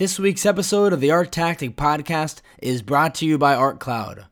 This week's episode of the Art Tactic Podcast is brought to you by ArtCloud.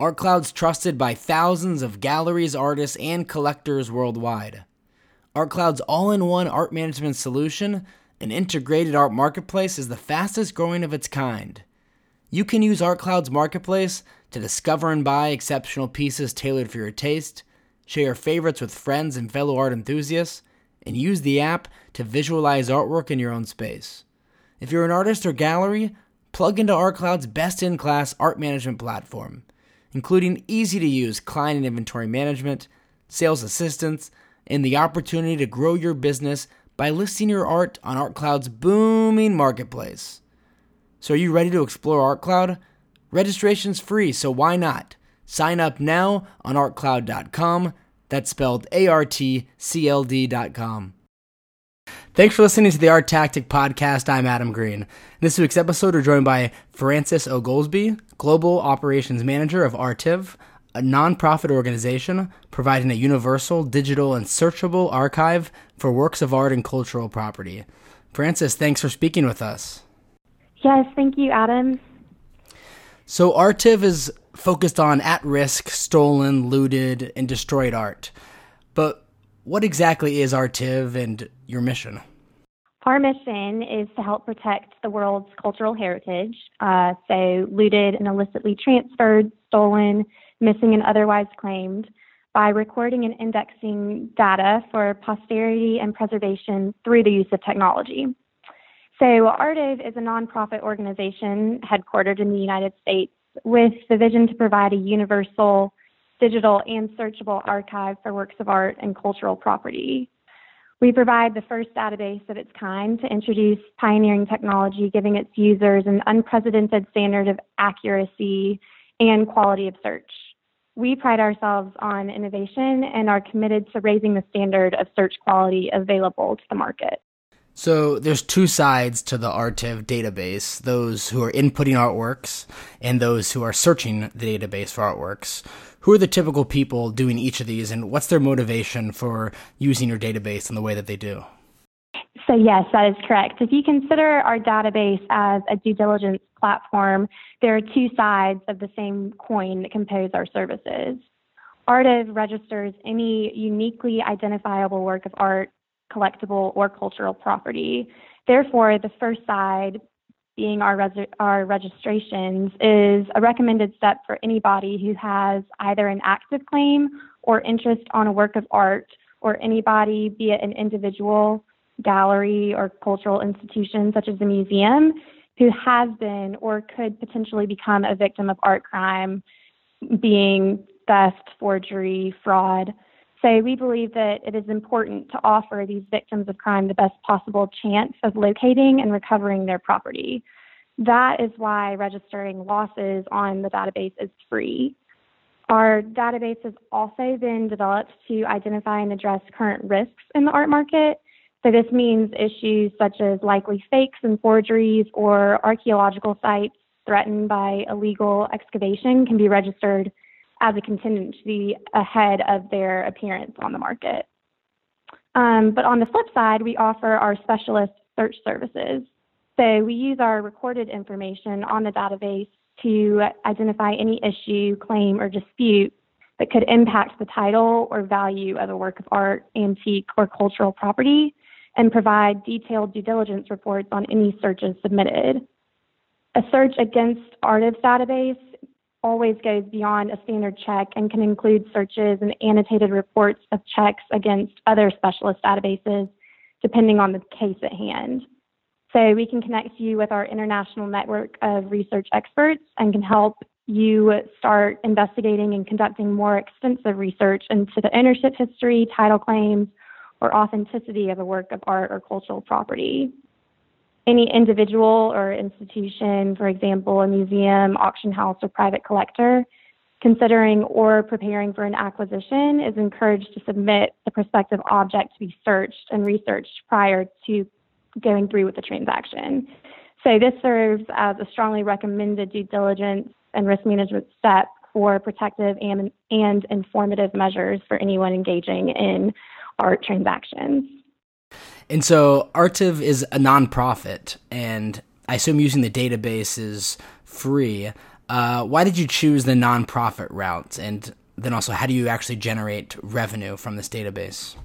ArtCloud's trusted by thousands of galleries, artists, and collectors worldwide. ArtCloud's all in one art management solution, an integrated art marketplace, is the fastest growing of its kind. You can use ArtCloud's marketplace to discover and buy exceptional pieces tailored for your taste, share your favorites with friends and fellow art enthusiasts, and use the app to visualize artwork in your own space. If you're an artist or gallery, plug into ArtCloud's best in class art management platform, including easy to use client and inventory management, sales assistance, and the opportunity to grow your business by listing your art on ArtCloud's booming marketplace. So, are you ready to explore ArtCloud? Registration's free, so why not? Sign up now on artcloud.com. That's spelled A R T C L D.com. Thanks for listening to the Art Tactic Podcast. I'm Adam Green. In this week's episode, we're joined by Francis Oglesby, Global Operations Manager of Artive, a nonprofit organization providing a universal, digital, and searchable archive for works of art and cultural property. Francis, thanks for speaking with us. Yes, thank you, Adam. So, Artive is focused on at risk, stolen, looted, and destroyed art. But what exactly is Artive and your mission? Our mission is to help protect the world's cultural heritage, uh, so looted and illicitly transferred, stolen, missing, and otherwise claimed, by recording and indexing data for posterity and preservation through the use of technology. So, Artive is a nonprofit organization headquartered in the United States with the vision to provide a universal digital and searchable archive for works of art and cultural property. We provide the first database of its kind to introduce pioneering technology, giving its users an unprecedented standard of accuracy and quality of search. We pride ourselves on innovation and are committed to raising the standard of search quality available to the market. So there's two sides to the Artive database, those who are inputting artworks and those who are searching the database for artworks who are the typical people doing each of these and what's their motivation for using your database in the way that they do? So, yes, that is correct. If you consider our database as a due diligence platform, there are two sides of the same coin that compose our services. Artive registers any uniquely identifiable work of art, collectible, or cultural property. Therefore, the first side being our, res- our registrations is a recommended step for anybody who has either an active claim or interest on a work of art, or anybody, be it an individual, gallery, or cultural institution such as a museum, who has been or could potentially become a victim of art crime, being theft, forgery, fraud. So we believe that it is important to offer these victims of crime the best possible chance of locating and recovering their property. That is why registering losses on the database is free. Our database has also been developed to identify and address current risks in the art market. So this means issues such as likely fakes and forgeries or archaeological sites threatened by illegal excavation can be registered as a contingency ahead of their appearance on the market. Um, but on the flip side, we offer our specialist search services. So we use our recorded information on the database to identify any issue, claim, or dispute that could impact the title or value of a work of art, antique, or cultural property, and provide detailed due diligence reports on any searches submitted. A search against Artive's database always goes beyond a standard check and can include searches and annotated reports of checks against other specialist databases, depending on the case at hand. So we can connect you with our international network of research experts and can help you start investigating and conducting more extensive research into the ownership history, title claims, or authenticity of a work of art or cultural property any individual or institution, for example, a museum, auction house, or private collector, considering or preparing for an acquisition is encouraged to submit the prospective object to be searched and researched prior to going through with the transaction. So this serves as a strongly recommended due diligence and risk management step for protective and, and informative measures for anyone engaging in art transactions. And so Artive is a nonprofit, and I assume using the database is free. Uh, why did you choose the nonprofit route? And then also, how do you actually generate revenue from this database?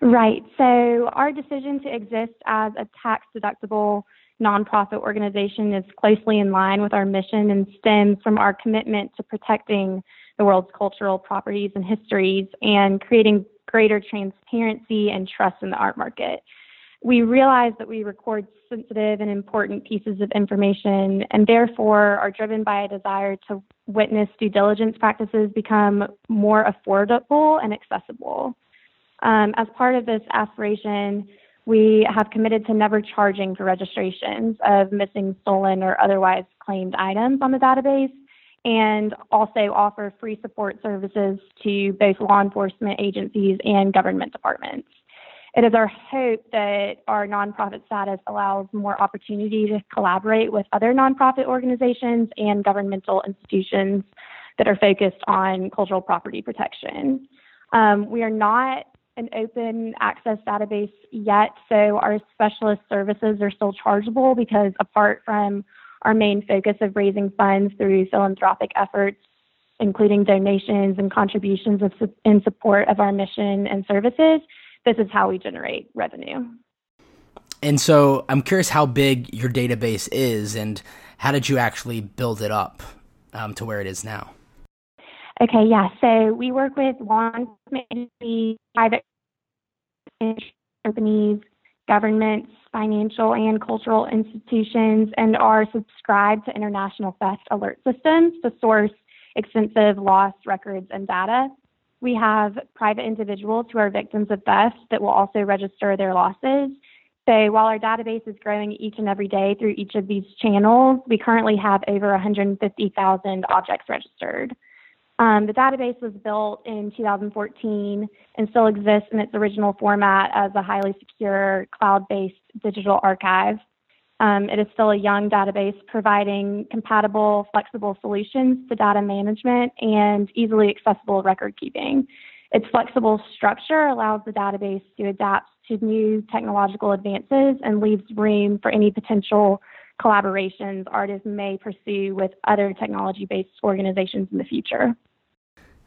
Right. So, our decision to exist as a tax deductible nonprofit organization is closely in line with our mission and stems from our commitment to protecting the world's cultural properties and histories and creating greater transparency and trust in the art market. We realize that we record sensitive and important pieces of information and therefore are driven by a desire to witness due diligence practices become more affordable and accessible. Um, as part of this aspiration, we have committed to never charging for registrations of missing, stolen, or otherwise claimed items on the database, and also offer free support services to both law enforcement agencies and government departments. It is our hope that our nonprofit status allows more opportunity to collaborate with other nonprofit organizations and governmental institutions that are focused on cultural property protection. Um, we are not an open access database yet, so our specialist services are still chargeable because apart from our main focus of raising funds through philanthropic efforts, including donations and contributions in support of our mission and services, this is how we generate revenue. And so I'm curious how big your database is and how did you actually build it up um, to where it is now? Okay, yeah. So we work with law enforcement private companies, governments, financial and cultural institutions, and are subscribed to international theft alert systems to source extensive loss records and data. We have private individuals who are victims of theft that will also register their losses. So while our database is growing each and every day through each of these channels, we currently have over 150,000 objects registered. Um, the database was built in 2014 and still exists in its original format as a highly secure cloud based digital archive. Um, it is still a young database providing compatible, flexible solutions to data management and easily accessible record keeping. Its flexible structure allows the database to adapt to new technological advances and leaves room for any potential collaborations artists may pursue with other technology based organizations in the future.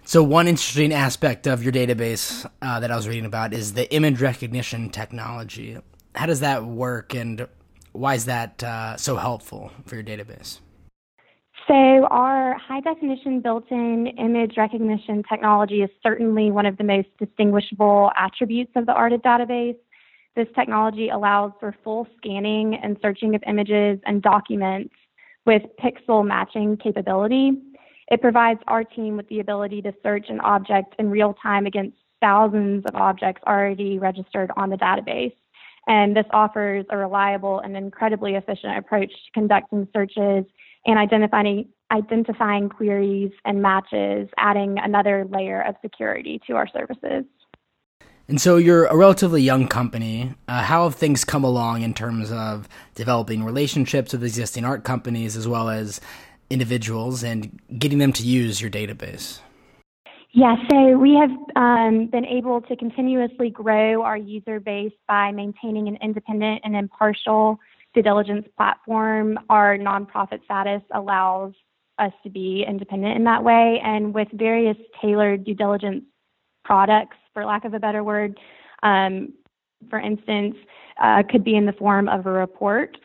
So, one interesting aspect of your database uh, that I was reading about is the image recognition technology. How does that work, and why is that uh, so helpful for your database? So, our high definition built in image recognition technology is certainly one of the most distinguishable attributes of the ARTIVE database. This technology allows for full scanning and searching of images and documents with pixel matching capability. It provides our team with the ability to search an object in real time against thousands of objects already registered on the database. And this offers a reliable and incredibly efficient approach to conducting searches and identifying, identifying queries and matches, adding another layer of security to our services. And so you're a relatively young company. Uh, how have things come along in terms of developing relationships with existing art companies as well as individuals and getting them to use your database? Yeah, so we have um, been able to continuously grow our user base by maintaining an independent and impartial due diligence platform. Our nonprofit status allows us to be independent in that way, and with various tailored due diligence products for lack of a better word. Um, for instance, uh, could be in the form of a report.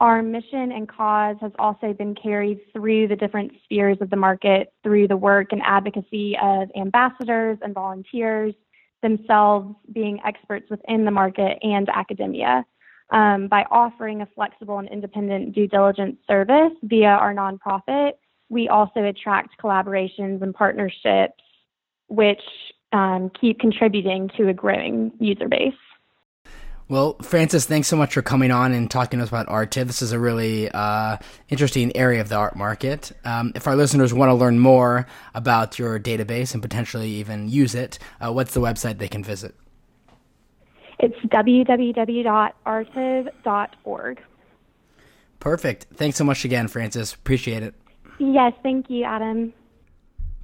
Our mission and cause has also been carried through the different spheres of the market through the work and advocacy of ambassadors and volunteers, themselves being experts within the market and academia. Um, by offering a flexible and independent due diligence service via our nonprofit, we also attract collaborations and partnerships, which um, keep contributing to a growing user base. Well, Francis, thanks so much for coming on and talking to us about ARTIVE. This is a really uh, interesting area of the art market. Um, if our listeners want to learn more about your database and potentially even use it, uh, what's the website they can visit? It's www.artive.org. Perfect. Thanks so much again, Francis. Appreciate it. Yes, thank you, Adam.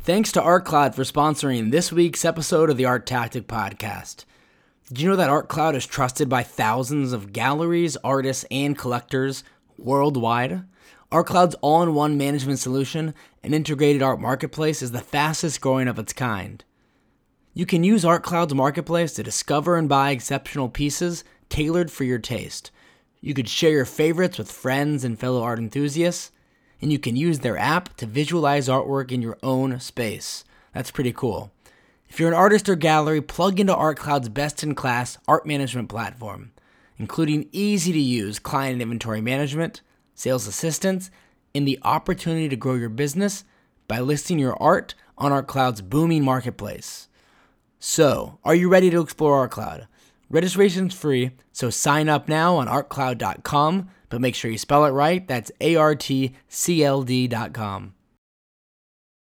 Thanks to ArtCloud for sponsoring this week's episode of the Art Tactic Podcast. Did you know that ArtCloud is trusted by thousands of galleries, artists, and collectors worldwide. ArtCloud's all in one management solution and integrated art marketplace is the fastest growing of its kind. You can use ArtCloud's marketplace to discover and buy exceptional pieces tailored for your taste. You could share your favorites with friends and fellow art enthusiasts, and you can use their app to visualize artwork in your own space. That's pretty cool. If you're an artist or gallery, plug into ArtCloud's best in class art management platform, including easy to use client inventory management, sales assistance, and the opportunity to grow your business by listing your art on ArtCloud's booming marketplace. So, are you ready to explore ArtCloud? Registration's free, so sign up now on artcloud.com, but make sure you spell it right. That's A R T C L D.com.